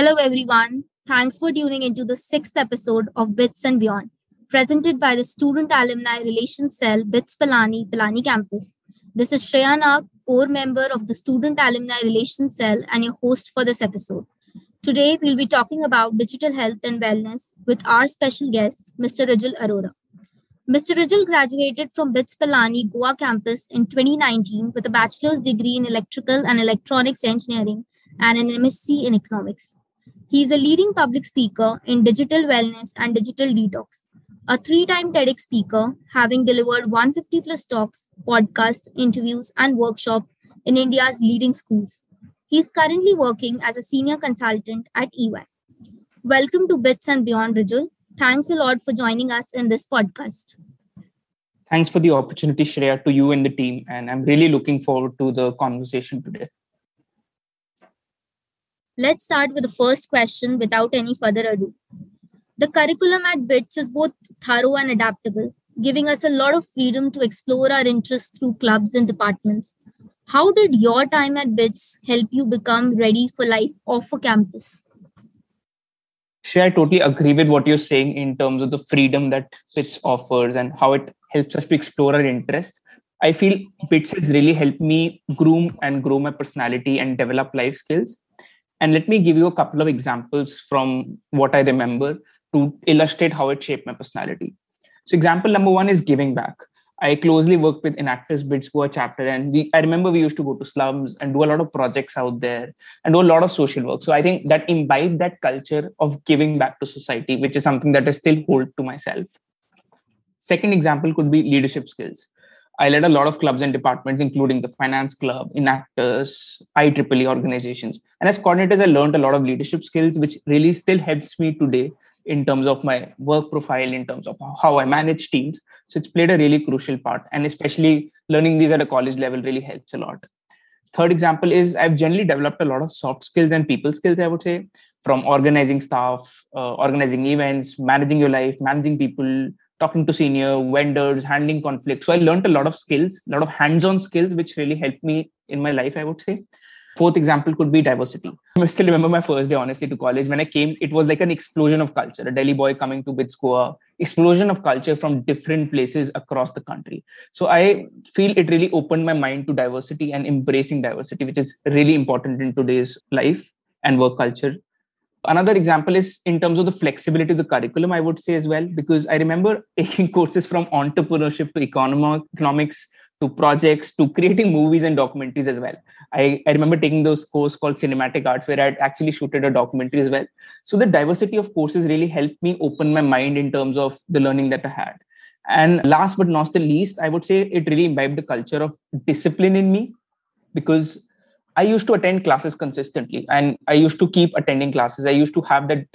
Hello, everyone. Thanks for tuning into the sixth episode of Bits and Beyond, presented by the Student Alumni Relations Cell, BITS Pilani, Pilani Campus. This is Shreya Nag, core member of the Student Alumni Relations Cell, and your host for this episode. Today, we'll be talking about digital health and wellness with our special guest, Mr. Rijal Arora. Mr. Rijal graduated from BITS Pilani Goa campus in 2019 with a bachelor's degree in electrical and electronics engineering and an MSc in economics. He is a leading public speaker in digital wellness and digital detox, a three time TEDx speaker, having delivered 150 plus talks, podcasts, interviews, and workshops in India's leading schools. He is currently working as a senior consultant at EY. Welcome to Bits and Beyond, Rijal. Thanks a lot for joining us in this podcast. Thanks for the opportunity, Shreya, to you and the team. And I'm really looking forward to the conversation today. Let's start with the first question without any further ado. The curriculum at BITS is both thorough and adaptable, giving us a lot of freedom to explore our interests through clubs and departments. How did your time at BITS help you become ready for life off a campus? Sure, I totally agree with what you're saying in terms of the freedom that BITS offers and how it helps us to explore our interests. I feel BITS has really helped me groom and grow my personality and develop life skills. And let me give you a couple of examples from what I remember to illustrate how it shaped my personality. So, example number one is giving back. I closely worked with Enactus BITS Goa chapter, and we, I remember we used to go to slums and do a lot of projects out there and do a lot of social work. So I think that imbibed that culture of giving back to society, which is something that I still hold to myself. Second example could be leadership skills. I led a lot of clubs and departments, including the finance club, Enactus, IEEE organizations. And as coordinators, I learned a lot of leadership skills, which really still helps me today in terms of my work profile, in terms of how I manage teams. So it's played a really crucial part. And especially learning these at a college level really helps a lot. Third example is I've generally developed a lot of soft skills and people skills, I would say, from organizing staff, uh, organizing events, managing your life, managing people, talking to senior vendors, handling conflicts. So I learned a lot of skills, a lot of hands-on skills, which really helped me in my life, I would say. Fourth example could be diversity. I still remember my first day, honestly, to college. When I came, it was like an explosion of culture. A Delhi boy coming to BITS Goa, explosion of culture from different places across the country. So I feel it really opened my mind to diversity and embracing diversity, which is really important in today's life and work culture Another example is in terms of the flexibility of the curriculum, I would say as well, because I remember taking courses from entrepreneurship to economics to projects to creating movies and documentaries as well. I, I remember taking those course called cinematic arts where I'd actually shooted a documentary as well. So the diversity of courses really helped me open my mind in terms of the learning that I had. And last but not the least, I would say it really imbibed the culture of discipline in me because I used to attend classes consistently and I used to keep attending classes. I used to have that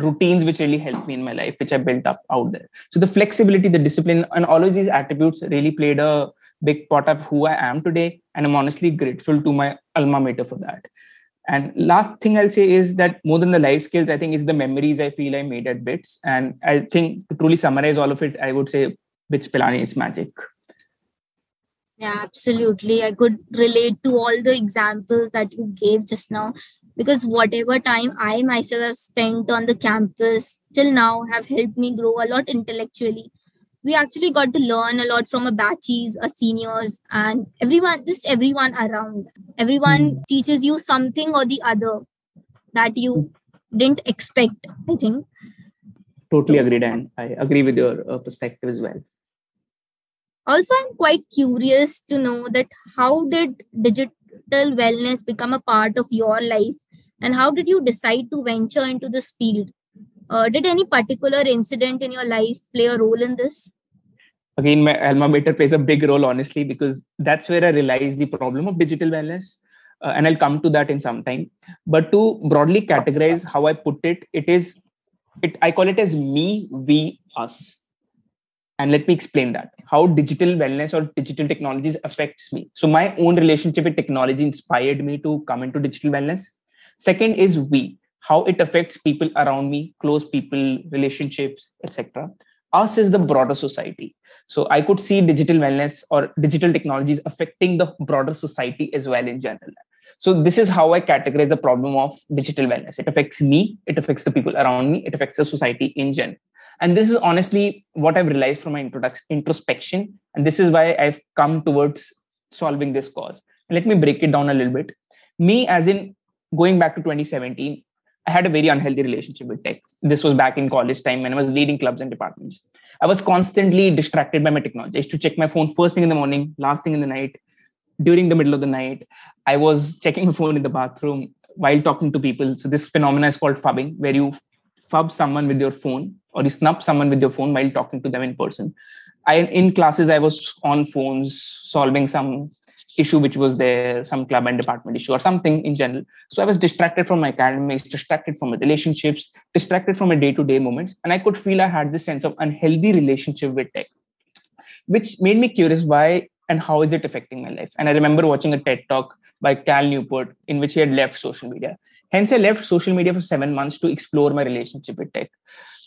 routines which really helped me in my life, which I built up out there. So the flexibility, the discipline, and all of these attributes really played a big part of who I am today. And I'm honestly grateful to my alma mater for that. And last thing I'll say is that more than the life skills, I think is the memories I feel I made at BITS. And I think to truly summarize all of it, I would say BITS Pilani is magic. Yeah, absolutely. I could relate to all the examples that you gave just now because whatever time I myself have spent on the campus till now have helped me grow a lot intellectually. We actually got to learn a lot from our batches, our seniors, and everyone, just everyone around. Everyone mm. teaches you something or the other that you didn't expect, I think. Totally agreed, and I agree with your uh, perspective as well also i'm quite curious to know that how did digital wellness become a part of your life? And how did you decide to venture into this field? Uh, did any particular incident in your life play a role in this? Again my alma mater plays a big role honestly because that's where i realized the problem of digital wellness. Uh, and i'll come to that in some time. But to broadly categorize how i put it it is it i call it as me we us and let me explain that. How digital wellness or digital technologies affects me. So my own relationship with technology inspired me to come into digital wellness. Second is we how it affects people around me close people relationships etc us is the broader society. So i could see digital wellness or digital technologies affecting the broader society as well in general So this is how I categorize the problem of digital wellness. It affects me, it affects the people around me, it affects the society in general. And this is honestly what I've realized from my introspection. And this is why I've come towards solving this cause. Let me break it down a little bit. Me, as in going back to 2017, I had a very unhealthy relationship with tech. This was back in college time when I was leading clubs and departments. I was constantly distracted by my technology. I used to check my phone first thing in the morning, last thing in the night, during the middle of the night. I was checking my phone in the bathroom while talking to people. So this phenomenon is called phubbing, where you phub someone with your phone or you snub someone with your phone while talking to them in person. I in classes I was on phones solving some issue which was there, some club and department issue or something in general. So I was distracted from my academics, distracted from my relationships, distracted from my day-to-day moments, and I could feel I had this sense of unhealthy relationship with tech, which made me curious why and how is it affecting my life. And I remember watching a TED talk by Cal Newport in which he had left social media. Hence, I left social media for seven months to explore my relationship with tech.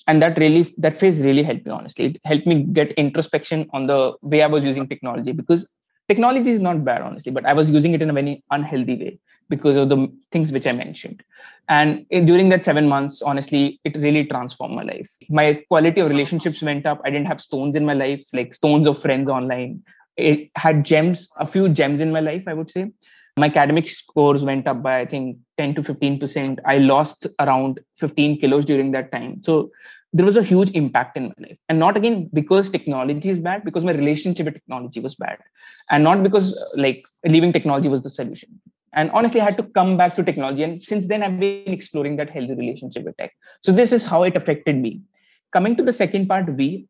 And that really that phase really helped me honestly. It helped me get introspection on the way i was using technology because technology is not bad honestly but i was using it in a very unhealthy way because of the things which i mentioned. And in, during that seven months honestly it really transformed my life. My quality of relationships went up. I didn't have stones in my life like stones of friends online it had gems a few gems in my life i would say. My academic scores went up by i think 10 to 15 percent. I lost around 15 kilos during that time. So there was a huge impact in my life. And not again because technology is bad because my relationship with technology was bad. And not because like leaving technology was the solution. And honestly i had to come back to technology. And since then i've been exploring that healthy relationship with tech. So this is how it affected me. Coming to the second part we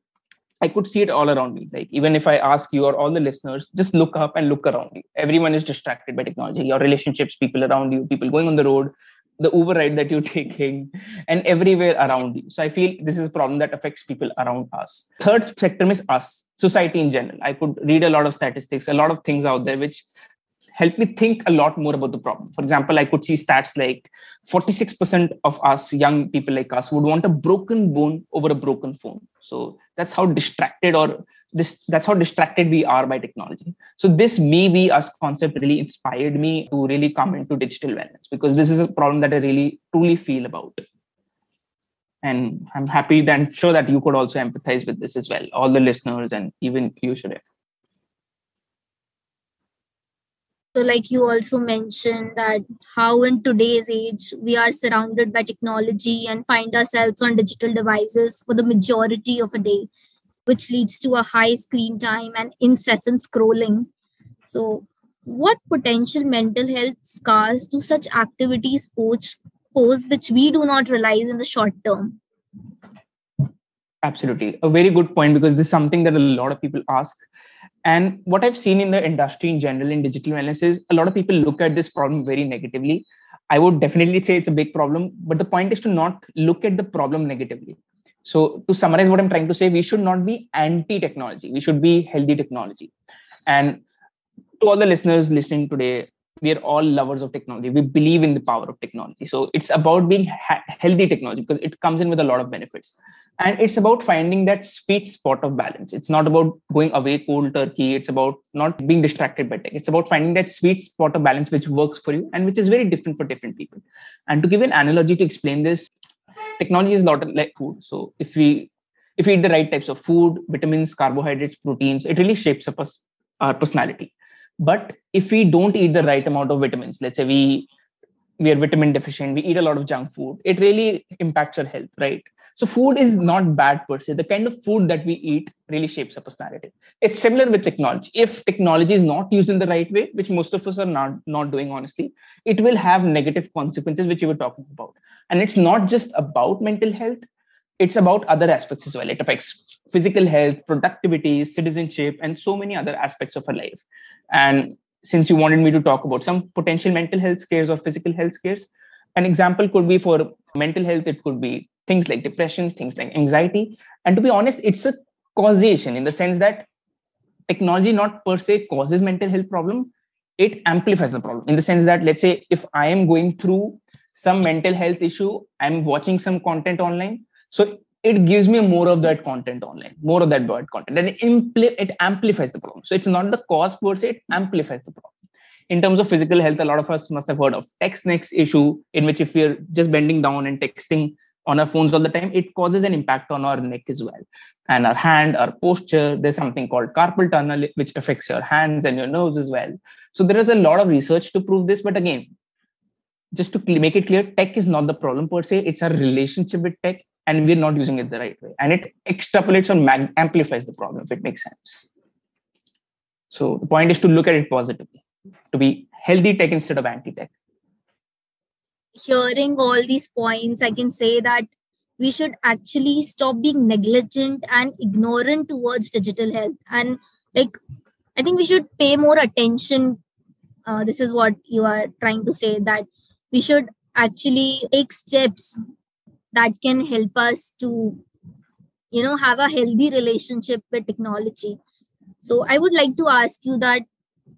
I could see it all around me. Like even if I ask you or all the listeners, just look up and look around you. Everyone is distracted by technology. Your relationships, people around you, people going on the road, the Uber ride that you're taking, and everywhere around you. So I feel this is a problem that affects people around us. Third spectrum is us, society in general. I could read a lot of statistics, a lot of things out there which help me think a lot more about the problem. For example, I could see stats like 46% of us, young people like us, would want a broken bone over a broken phone. So that's how distracted or this that's how distracted we are by technology so this me we us concept really inspired me to really come into digital wellness because this is a problem that i really truly feel about and i'm happy and sure that you could also empathize with this as well all the listeners and even you should so like you also mentioned that how in today's age we are surrounded by technology and find ourselves on digital devices for the majority of a day which leads to a high screen time and incessant scrolling. So, what potential mental health scars do such activities pose, pose which we do not realize in the short term? Absolutely. A very good point because this is something that a lot of people ask. And what I've seen in the industry in general in digital wellness is a lot of people look at this problem very negatively. I would definitely say it's a big problem, but the point is to not look at the problem negatively. So, to summarize what I'm trying to say, we should not be anti technology, we should be healthy technology. And to all the listeners listening today, we are all lovers of technology. We believe in the power of technology. So, it's about being ha- healthy technology because it comes in with a lot of benefits. And it's about finding that sweet spot of balance. It's not about going away cold turkey. It's about not being distracted by tech. It's about finding that sweet spot of balance which works for you and which is very different for different people. And to give an analogy to explain this, technology is a lot like food. So if we if we eat the right types of food, vitamins, carbohydrates, proteins, it really shapes up us, our personality. But if we don't eat the right amount of vitamins, let's say we we are vitamin deficient, we eat a lot of junk food, it really impacts our health, right? So food is not bad per se. The kind of food that we eat really shapes our personality. It's similar with technology. If technology is not used in the right way, which most of us are not, not doing honestly, it will have negative consequences, which you were talking about. And it's not just about mental health, it's about other aspects as well. It affects physical health, productivity, citizenship, and so many other aspects of our life. And since you wanted me to talk about some potential mental health scares or physical health scares, an example could be for mental health, it could be things like depression, things like anxiety. And to be honest, it's a causation in the sense that technology not per se causes mental health problem, it amplifies the problem in the sense that let's say if I am going through some mental health issue, I'm watching some content online. So it gives me more of that content online, more of that bad content, and it, impl- it amplifies the problem. So it's not the cause per se, it amplifies the problem. in terms of physical health, a lot of us must have heard of text neck issue, in which if we're just bending down and texting on our phones all the time, it causes an impact on our neck as well. And our hand, our posture, there's something called carpal tunnel, which affects your hands and your nose as well. So there is a lot of research to prove this. But again, just to make it clear, tech is not the problem per se. It's our relationship with tech, and we're not using it the right way. And it extrapolates or mag- amplifies the problem, if it makes sense. So the point is to look at it positively, to be healthy tech instead of anti-tech. Hearing all these points, I can say that we should actually stop being negligent and ignorant towards digital health. And like, I think we should pay more attention. Uh, this is what you are trying to say that we should actually take steps that can help us to, you know, have a healthy relationship with technology. So I would like to ask you that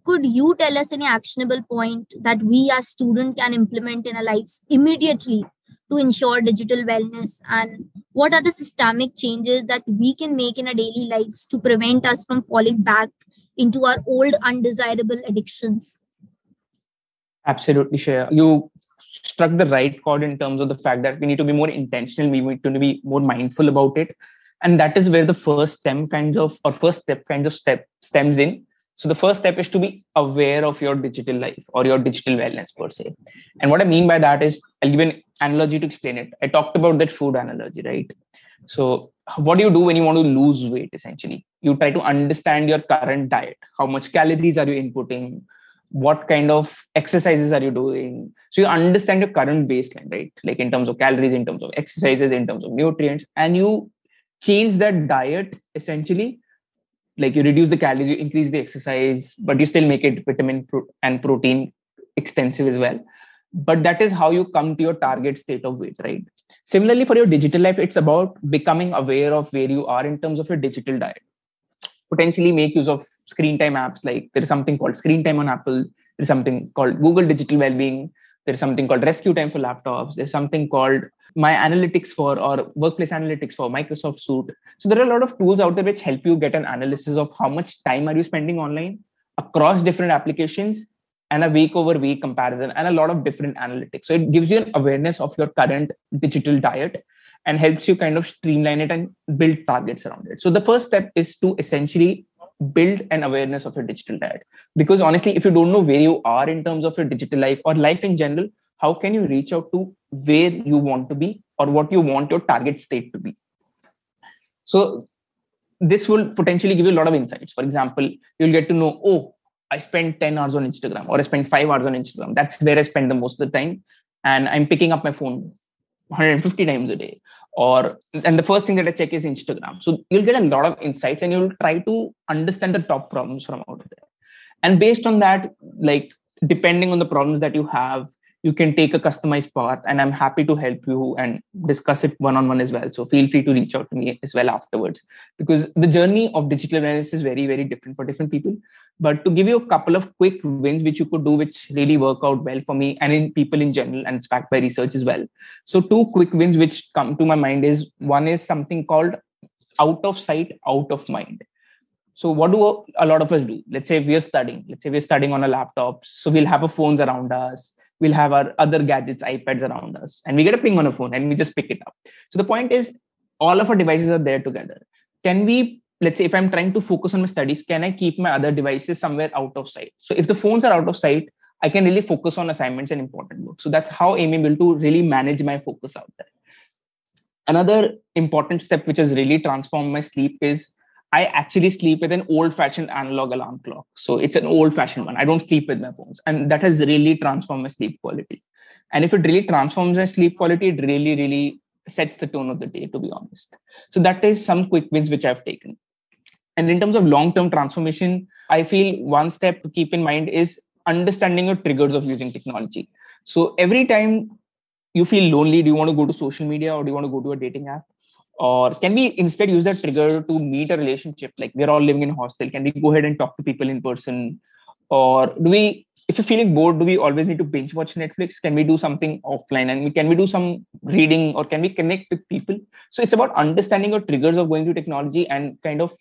could you tell us any actionable point that we as student can implement in our lives immediately to ensure digital wellness? And what are the systemic changes that we can make in our daily lives to prevent us from falling back into our old undesirable addictions? Absolutely Shreya. you struck the right chord in terms of the fact that we need to be more intentional we need to be more mindful about it. And that is where the first stem kinds of or first step kinds of step stems in. So the first step is to be aware of your digital life or your digital wellness per se. And what i mean by that is i'll give an analogy to explain it. I talked about that food analogy right? So what do you do when you want to lose weight essentially? You try to understand your current diet. How much calories are you inputting what kind of exercises are you doing? So you understand your current baseline right? Like in terms of calories in terms of exercises in terms of nutrients and you change that diet essentially. Like you reduce the calories you increase the exercise but you still make it vitamin and protein extensive as well. But that is how you come to your target state of weight right? Similarly for your digital life it's about becoming aware of where you are in terms of your digital diet potentially make use of screen time apps. Like there is something called screen time on apple. There's something called google digital well-being. There's something called rescue time for laptops. There's something called my analytics for or workplace analytics for microsoft suite. So there are a lot of tools out there which help you get an analysis of how much time are you spending online across different applications and a week over week comparison and a lot of different analytics. So it gives you an awareness of your current digital diet and helps you kind of streamline it and build targets around it. So the first step is to essentially build an awareness of your digital diet. Because honestly if you don't know where you are in terms of your digital life or life in general how can you reach out to where you want to be or what you want your target state to be? So this will potentially give you a lot of insights. For example you'll get to know oh i spend 10 hours on instagram or i spend 5 hours on instagram. That's where i spend the most of the time. And i'm picking up my phone 150 times a day. Or and the first thing that i check is instagram. So you'll get a lot of insights and you'll try to understand the top problems from out there. And based on that like depending on the problems that you have you can take a customized path and i'm happy to help you and discuss it one on one as well. So feel free to reach out to me as well afterwards. Because the journey of digital awareness is very very different for different people. But to give you a couple of quick wins which you could do which really work out well for me and in people in general and it's backed by research as well. So two quick wins which come to my mind is one is something called out of sight out of mind. So what do a lot of us do? Let's say we're studying. Let's say we're studying on a laptop. So we'll have our phones around us we'll have our other gadgets, iPads around us, and we get a ping on a phone and we just pick it up. So the point is, all of our devices are there together. Can we, let's say, if I'm trying to focus on my studies, can I keep my other devices somewhere out of sight? So if the phones are out of sight, I can really focus on assignments and important work. So that's how I'm able to really manage my focus out there. Another important step which has really transformed my sleep is I actually sleep with an old fashioned analog alarm clock. So it's an old fashioned one. I don't sleep with my phones. And that has really transformed my sleep quality. And if it really transforms my sleep quality, it really, really sets the tone of the day, to be honest. So that is some quick wins which I've taken. And in terms of long term transformation, I feel one step to keep in mind is understanding your triggers of using technology. So every time you feel lonely, do you want to go to social media or do you want to go to a dating app? Or can we instead use that trigger to meet a relationship? Like we're all living in a hostel. Can we go ahead and talk to people in person? Or do we if you're feeling bored do we always need to binge watch netflix? Can we do something offline? And can we do some reading? Or can we connect with people? So it's about understanding your triggers of going to technology and kind of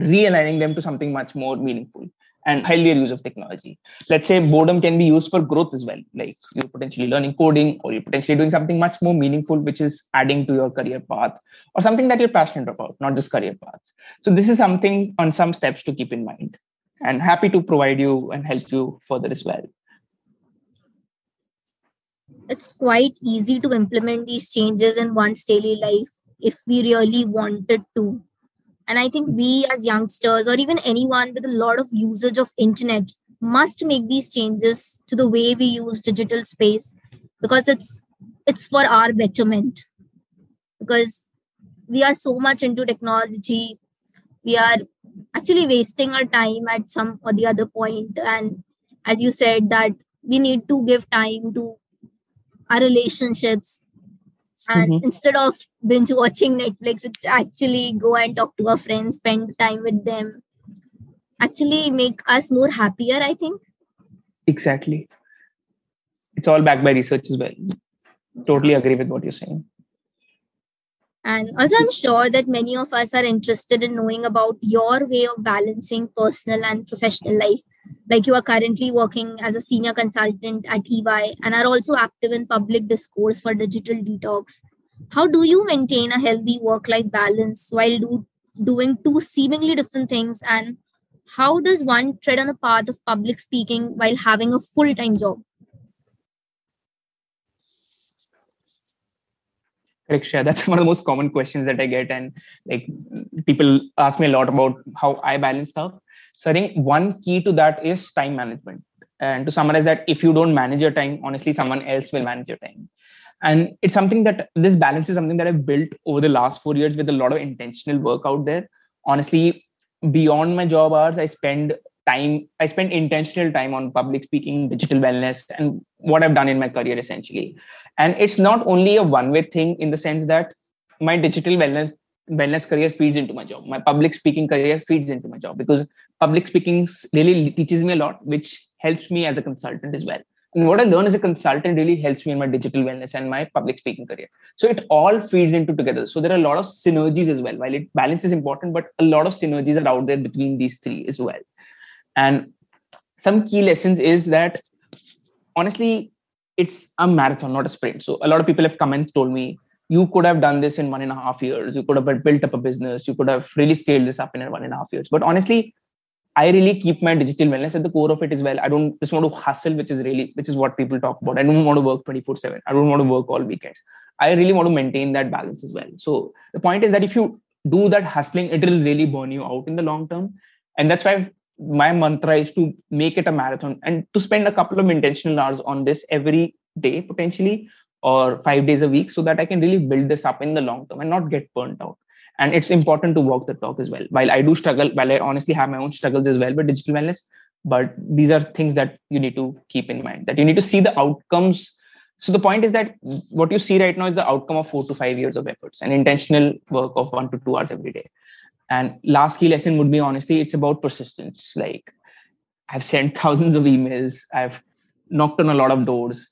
realigning them to something much more meaningful and healthier use of technology. Let's say boredom can be used for growth as well. Like you're potentially learning coding or you're potentially doing something much more meaningful, which is adding to your career path or something that you're passionate about, not just career paths. So this is something on some steps to keep in mind and happy to provide you and help you further as well. It's quite easy to implement these changes in one's daily life if we really wanted to and i think we as youngsters or even anyone with a lot of usage of internet must make these changes to the way we use digital space because it's it's for our betterment. Because we are so much into technology. We are actually wasting our time at some or the other point. And as you said that we need to give time to our relationships and mm-hmm. instead of binge watching netflix it's actually go and talk to our friends spend time with them. Actually make us more happier i think. Exactly. It's all backed by research as well. Totally agree with what you're saying and also i'm sure that many of us are interested in knowing about your way of balancing personal and professional life like you are currently working as a senior consultant at EY and are also active in public discourse for digital detox. How do you maintain a healthy work life balance while do, doing two seemingly different things? And how does one tread on the path of public speaking while having a full time job? Shreya. That's one of the most common questions that I get. And like people ask me a lot about how I balance stuff so I think one key to that is time management. And to summarize that, if you don't manage your time, honestly, someone else will manage your time. And it's something that this balance is something that I've built over the last four years with a lot of intentional work out there. Honestly, beyond my job hours, I spend time, I spend intentional time on public speaking, digital wellness, and what I've done in my career essentially. And it's not only a one way thing in the sense that my digital wellness wellness career feeds into my job. My public speaking career feeds into my job because public speaking really teaches me a lot, which helps me as a consultant as well. And what I learn as a consultant really helps me in my digital wellness and my public speaking career. So it all feeds into together. So there are a lot of synergies as well. While it balance is important, but a lot of synergies are out there between these three as well. And some key lessons is that honestly, it's a marathon, not a sprint. So a lot of people have come and told me, you could have done this in one and a half years. You could have built up a business. You could have really scaled this up in one and a half years. But honestly, I really keep my digital wellness at the core of it as well. I don't just want to hustle, which is really, which is what people talk about. I don't want to work 24 7. I don't want to work all weekends. I really want to maintain that balance as well. So the point is that if you do that hustling, it will really burn you out in the long term. And that's why my mantra is to make it a marathon and to spend a couple of intentional hours on this every day potentially or five days a week so that I can really build this up in the long term and not get burnt out. And it's important to walk the talk as well. While I do struggle, while I honestly have my own struggles as well with digital wellness, but these are things that you need to keep in mind that you need to see the outcomes. So the point is that what you see right now is the outcome of four to five years of efforts and intentional work of one to two hours every day. And last key lesson would be honestly, it's about persistence. Like I've sent thousands of emails, I've knocked on a lot of doors.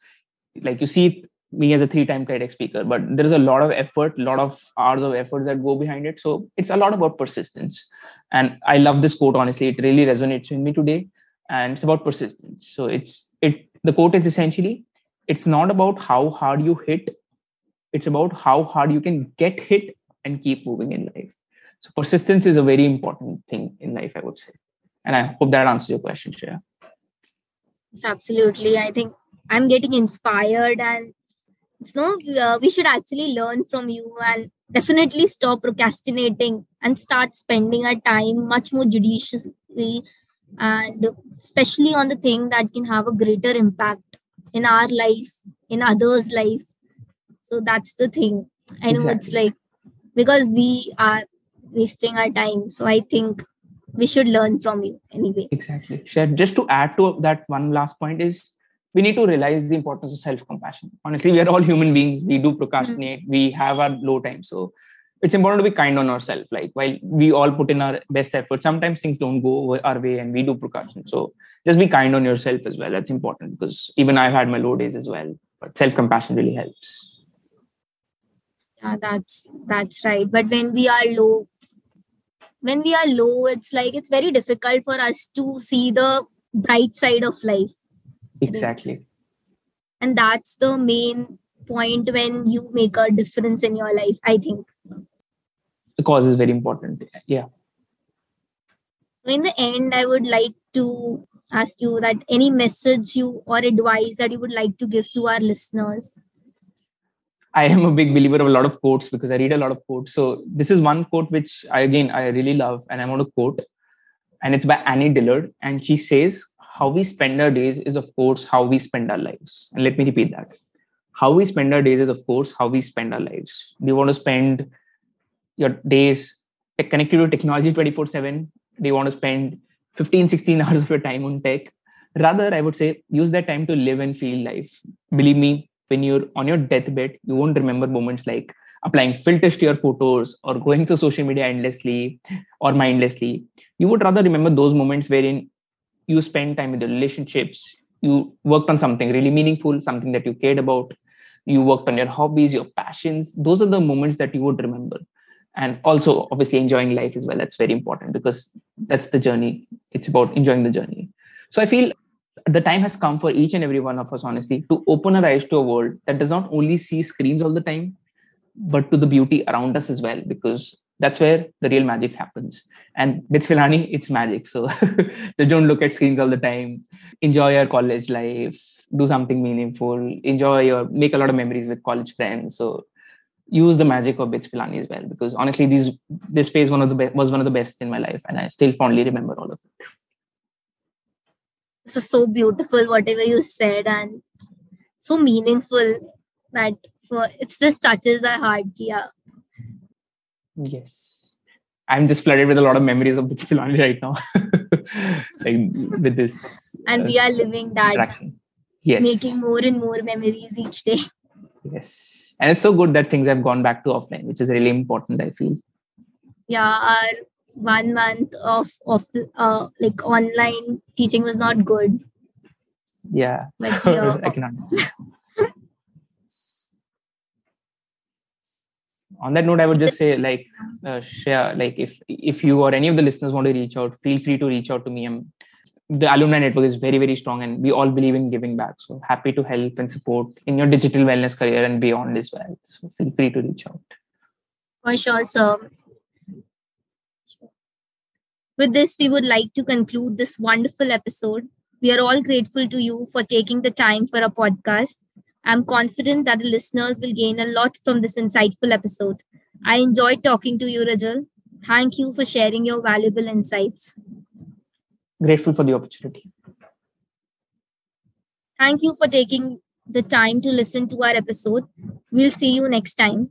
Like you see me as a three-time TEDx speaker, but there is a lot of effort, a lot of hours of efforts that go behind it. So it's a lot about persistence. And I love this quote, honestly. It really resonates with me today. And it's about persistence. So it's it the quote is essentially it's not about how hard you hit, it's about how hard you can get hit and keep moving in life. So persistence is a very important thing in life, I would say. And I hope that answers your question, Shreya. Yes, absolutely. I think I'm getting inspired and it's no uh, we should actually learn from you and definitely stop procrastinating and start spending our time much more judiciously and especially on the thing that can have a greater impact in our life in others life so that's the thing i know exactly. it's like because we are wasting our time so i think we should learn from you anyway exactly sure just to add to that one last point is we need to realize the importance of self-compassion. Honestly, we are all human beings. We do procrastinate. Mm-hmm. We have our low times. So it's important to be kind on ourselves. Like while we all put in our best effort, sometimes things don't go our way and we do procrastinate. So just be kind on yourself as well. That's important because even I've had my low days as well. But self-compassion really helps. Yeah, that's that's right. But when we are low, when we are low, it's like it's very difficult for us to see the bright side of life. Exactly. And that's the main point when you make a difference in your life, I think. The cause is very important. Yeah. So, in the end, I would like to ask you that any message you or advice that you would like to give to our listeners I am a big believer of a lot of quotes because I read a lot of quotes. So this is one quote which I again I really love, and I want to quote, and it's by Annie Dillard, and she says, "How we spend our days is of course how we spend our lives." And let me repeat that: How we spend our days is of course how we spend our lives. Do you want to spend your days connected to technology 24/7? Do you want to spend 15, 16 hours of your time on tech? Rather, I would say use that time to live and feel life. Believe me, when you're on your deathbed, you won't remember moments like applying filters to your photos or going through social media endlessly or mindlessly. You would rather remember those moments wherein you spend time with your relationships, you worked on something really meaningful, something that you cared about, you worked on your hobbies, your passions. Those are the moments that you would remember. And also, obviously, enjoying life as well. That's very important because that's the journey. It's about enjoying the journey. So I feel the time has come for each and every one of us, honestly, to open our eyes to a world that does not only see screens all the time, but to the beauty around us as well, because that's where the real magic happens. And with Pilani, it's magic. So just don't look at screens all the time. Enjoy your college life, do something meaningful, enjoy your make a lot of memories with college friends. So use the magic of BITS Pilani as well, because honestly, these this phase one of the be- was one of the best in my life, and I still fondly remember all of it this is so beautiful whatever you said and so meaningful that for it just touches our heart yeah. Yes. I'm just flooded with a lot of memories of BITS Pilani right now. Like with this and uh, we are living that yes. making more and more memories each day. Yes. And it's so good that things have gone back to offline which is really important i feel. Yeah our one month of of uh, like online teaching was not good. Yeah. Yeah. i can understand on that note i would just say like uh, share like if if you or any of the listeners want to reach out feel free to reach out to me. I'm, the alumni network is very very strong and we all believe in giving back. So happy to help and support in your digital wellness career and beyond as well. So feel free to reach out. For sure sir with this, we would like to conclude this wonderful episode. We are all grateful to you for taking the time for a podcast. I'm confident that the listeners will gain a lot from this insightful episode. I enjoyed talking to you, Rajal. Thank you for sharing your valuable insights. Grateful for the opportunity. Thank you for taking the time to listen to our episode. We'll see you next time.